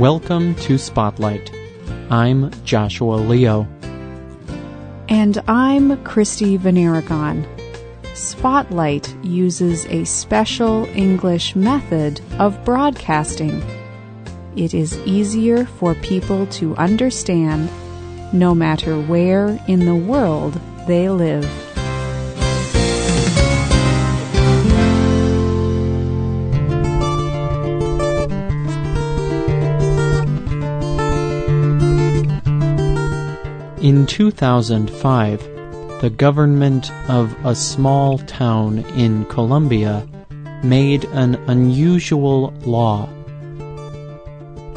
Welcome to Spotlight. I'm Joshua Leo. And I'm Christy VanArragon. Spotlight uses a special English method of broadcasting. It is easier for people to understand no matter where in the world they live. In 2005, the government of a small town in Colombia made an unusual law.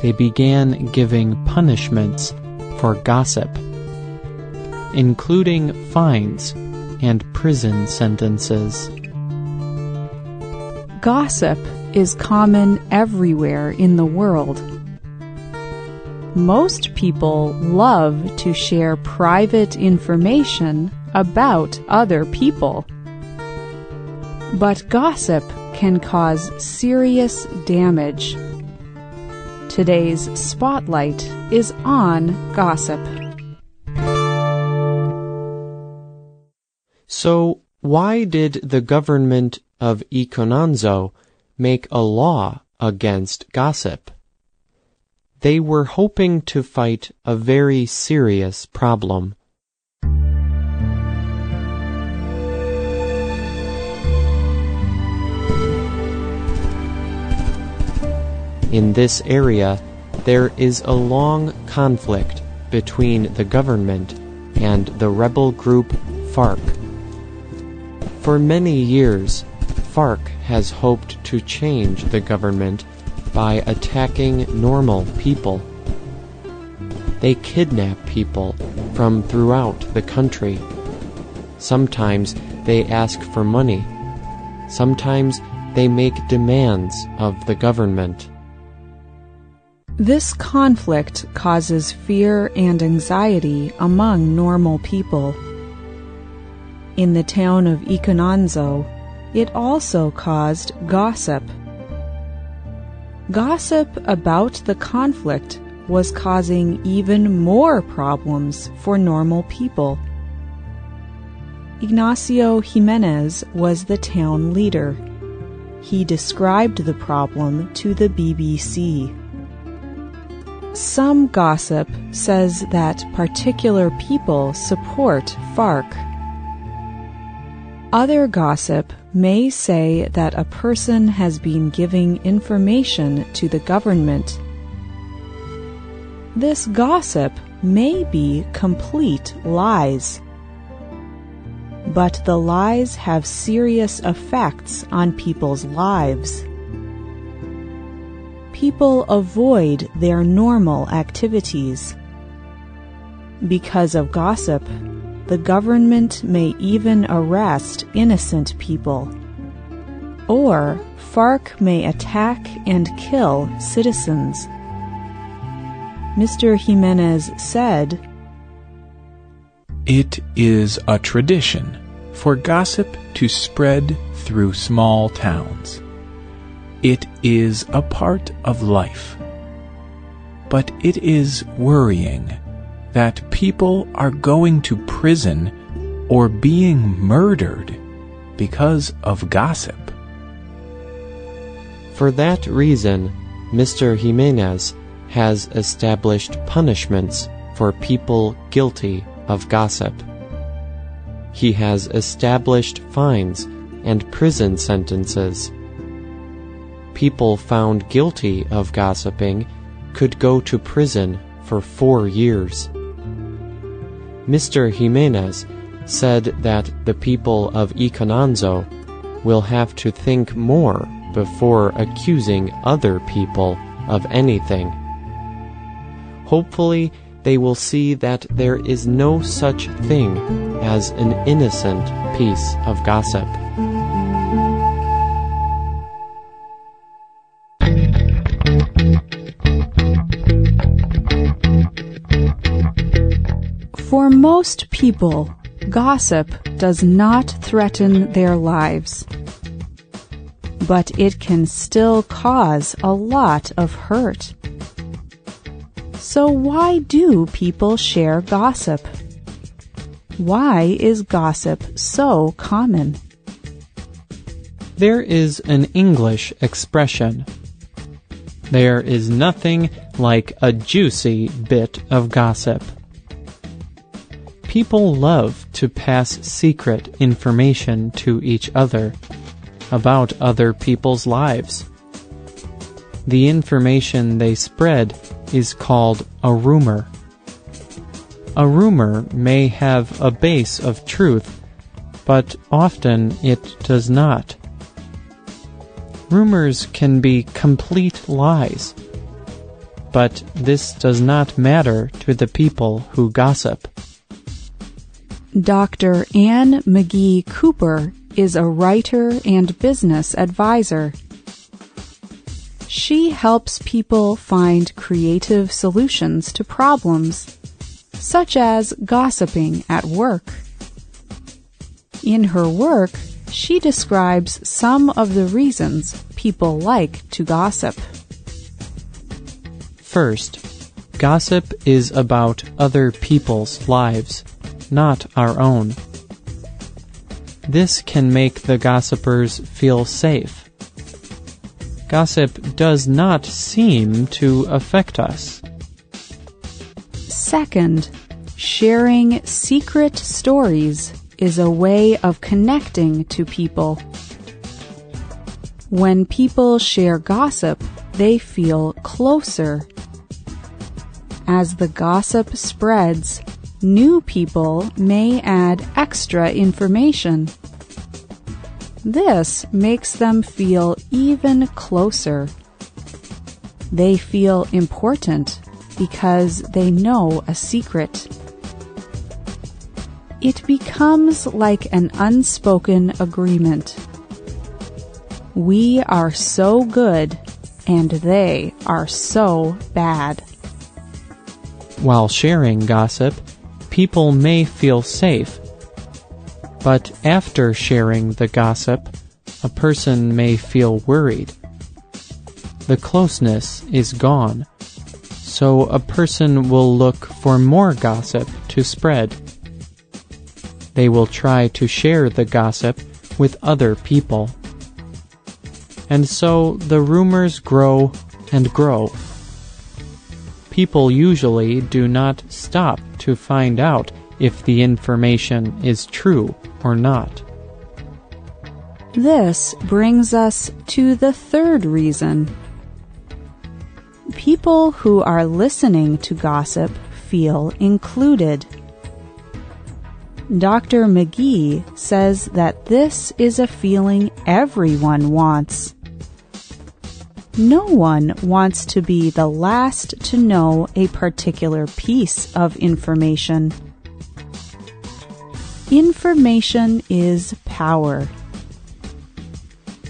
They began giving punishments for gossip, including fines and prison sentences. Gossip is common everywhere in the world. Most people love to share private information about other people. But gossip can cause serious damage. Today's spotlight is on gossip. So, why did the government of Icononzo make a law against gossip? They were hoping to fight a very serious problem. In this area, there is a long conflict between the government and the rebel group FARC. For many years, FARC has hoped to change the government by attacking normal people. They kidnap people from throughout the country. Sometimes they ask for money. Sometimes they make demands of the government. This conflict causes fear and anxiety among normal people. In the town of Icononzo, it also caused gossip. Gossip about the conflict was causing even more problems for normal people. Ignacio Jimenez was the town leader. He described the problem to the BBC. Some gossip says that particular people support FARC. Other gossip may say that a person has been giving information to the government. This gossip may be complete lies. But the lies have serious effects on people's lives people avoid their normal activities. Because of gossip, the government may even arrest innocent people. Or FARC may attack and kill citizens. Mr. Jimenez said, It is a tradition for gossip to spread through small towns. It is a part of life. But it is worrying that people are going to prison or being murdered because of gossip. For that reason, Mr. Jimenez has established punishments for people guilty of gossip. He has established fines and prison sentences people found guilty of gossiping could go to prison for four years. Mr. Jimenez said that the people of Icononzo will have to think more before accusing other people of anything. Hopefully, they will see that there is no such thing as an innocent piece of gossip. For most people, gossip does not threaten their lives. But it can still cause a lot of hurt. So, why do people share gossip? Why is gossip so common? There is an English expression. There is nothing like a juicy bit of gossip. People love to pass secret information to each other about other people's lives. The information they spread is called a rumor. A rumor may have a base of truth, but often it does not. Rumors can be complete lies, but this does not matter to the people who gossip. Dr. Anne McGee Cooper is a writer and business advisor. She helps people find creative solutions to problems such as gossiping at work. In her work, she describes some of the reasons people like to gossip. First, gossip is about other people's lives, not our own. This can make the gossipers feel safe. Gossip does not seem to affect us. Second, sharing secret stories is a way of connecting to people. When people share gossip, they feel closer. As the gossip spreads, new people may add extra information. This makes them feel even closer. They feel important because they know a secret. It becomes like an unspoken agreement. We are so good and they are so bad. While sharing gossip, people may feel safe. But after sharing the gossip, a person may feel worried. The closeness is gone so a person will look for more gossip to spread. They will try to share the gossip with other people. And so the rumors grow and grow. People usually do not stop to find out if the information is true or not. This brings us to the third reason people who are listening to gossip feel included. Dr. McGee says that this is a feeling everyone wants. No one wants to be the last to know a particular piece of information. Information is power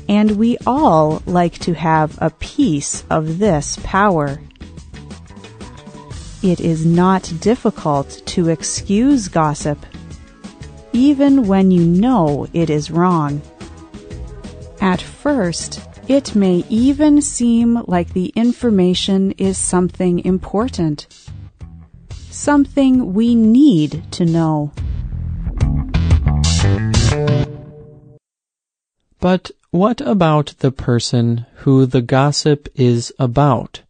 and we all like to have a piece of this power. It is not difficult to excuse gossip, even when you know it is wrong. At first, it may even seem like the information is something important, something we need to know. But what about the person who the gossip is about?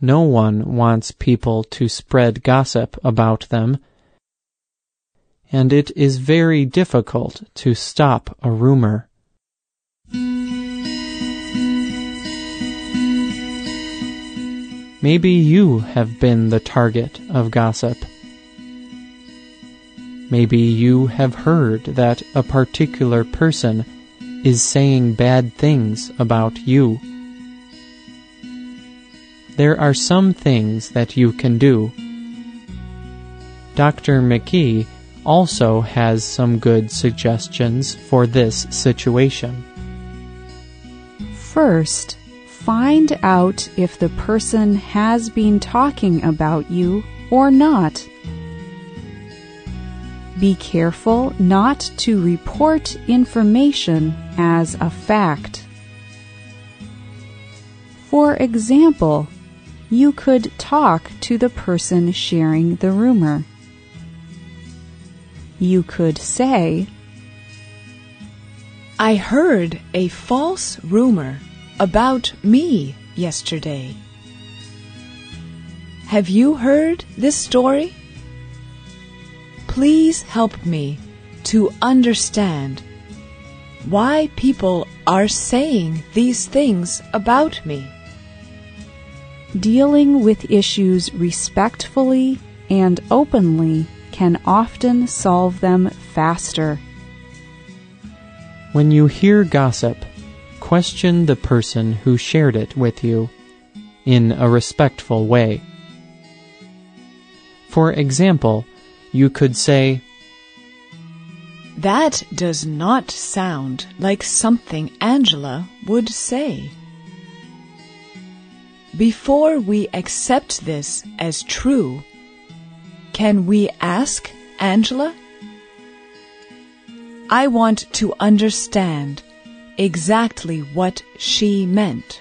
No one wants people to spread gossip about them, and it is very difficult to stop a rumor. Maybe you have been the target of gossip. Maybe you have heard that a particular person is saying bad things about you. There are some things that you can do. Dr. McGee also has some good suggestions for this situation. First, find out if the person has been talking about you or not. Be careful not to report information as a fact. For example, you could talk to the person sharing the rumor. You could say, I heard a false rumor about me yesterday. Have you heard this story? Please help me to understand why people are saying these things about me. Dealing with issues respectfully and openly can often solve them faster. When you hear gossip, question the person who shared it with you in a respectful way. For example, you could say, That does not sound like something Angela would say. Before we accept this as true, can we ask Angela? I want to understand exactly what she meant.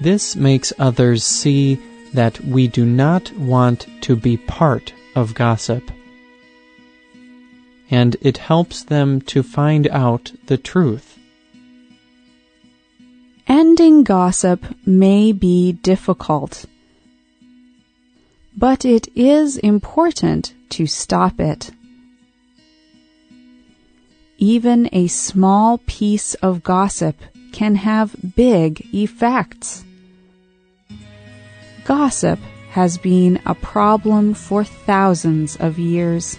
This makes others see that we do not want to be part of gossip. And it helps them to find out the truth. Ending gossip may be difficult, but it is important to stop it. Even a small piece of gossip can have big effects. Gossip has been a problem for thousands of years.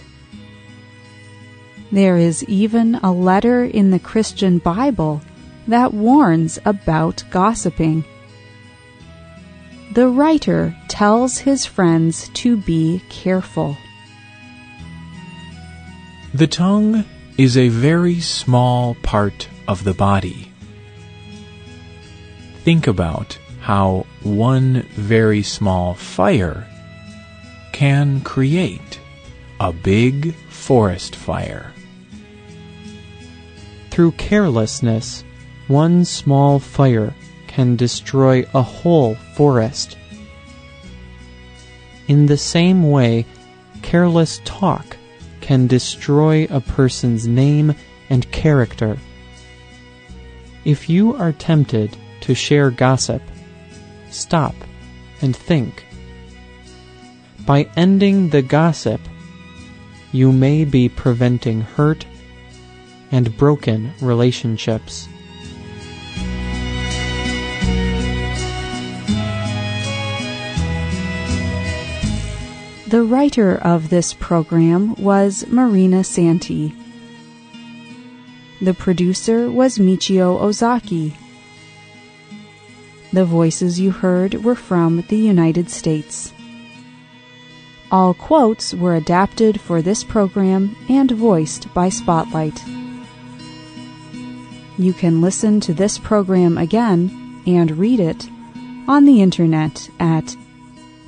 There is even a letter in the Christian Bible that warns about gossiping. The writer tells his friends to be careful. The tongue is a very small part of the body. Think about how one very small fire can create a big forest fire. Through carelessness, one small fire can destroy a whole forest. In the same way, careless talk can destroy a person's name and character. If you are tempted to share gossip, stop and think. By ending the gossip, you may be preventing hurt and broken relationships. The writer of this program was Marina Santi. The producer was Michio Ozaki. The voices you heard were from the United States. All quotes were adapted for this program and voiced by Spotlight. You can listen to this program again and read it on the internet at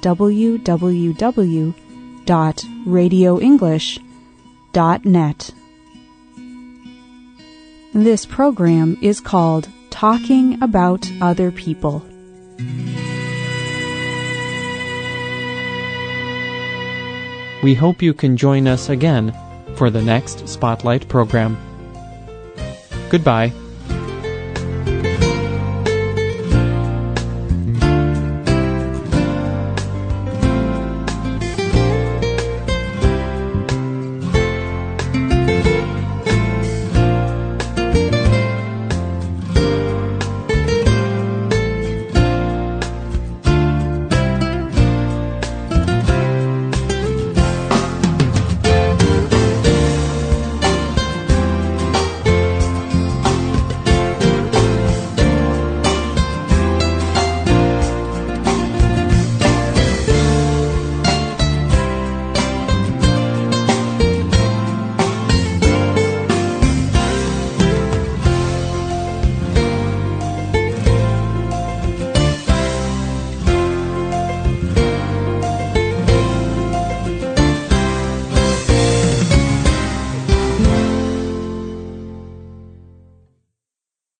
www.radioenglish.net. This program is called Talking About Other People. We hope you can join us again for the next Spotlight program. Goodbye.